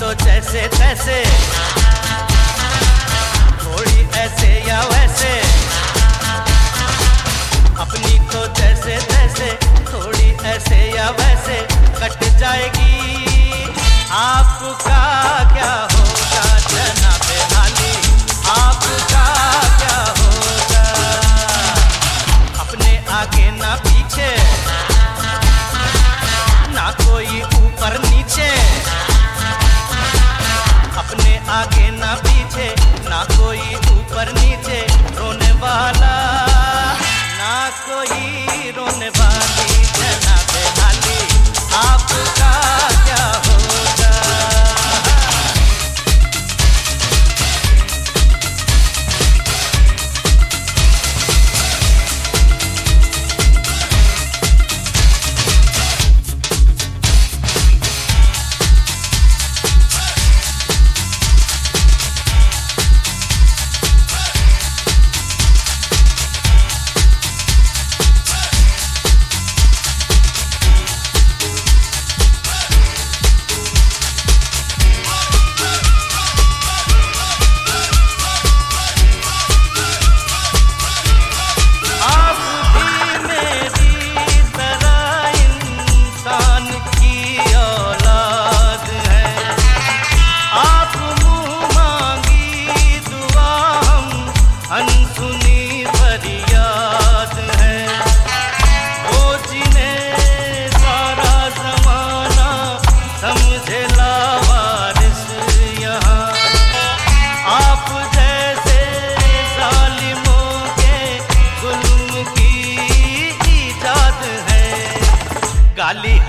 तो जैसे तैसे। थोड़ी ऐसे या वैसे।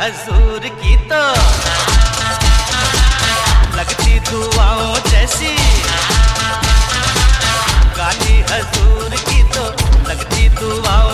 हजूर की तो लगती दुआओं जैसी। काली हजूर की तो लगती दुआओं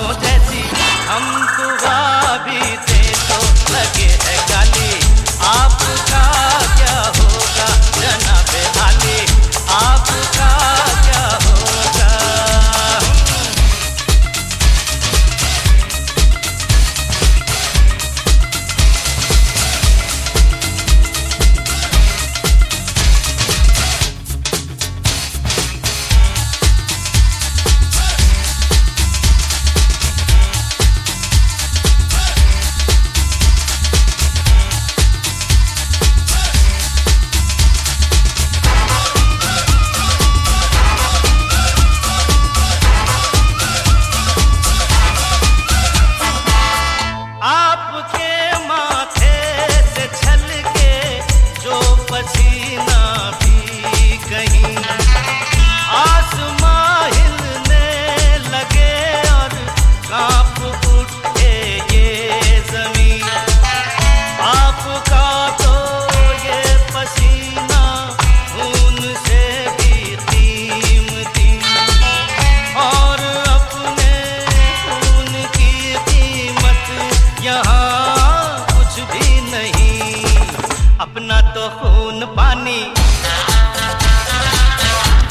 अपना तो खून पानी।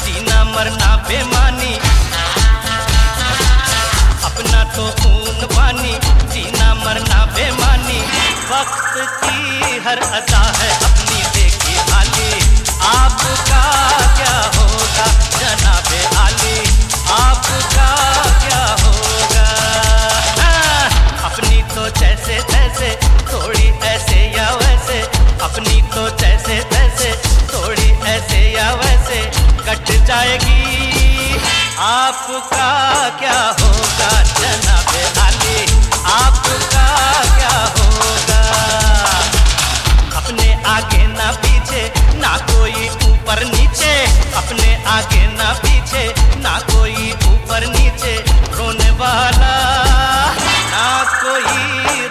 जीना मरना बेमानी। अपना तो खून पानी, जीना मरना बेमानी। वक्त की हर अदा है अपनी देखी हाली आपका क्या आपका क्या होगा? जनाब आली, आपका क्या होगा? अपने आगे ना पीछे, ना कोई ऊपर नीचे। अपने आगे ना पीछे, ना कोई ऊपर नीचे। रोने वाला ना कोई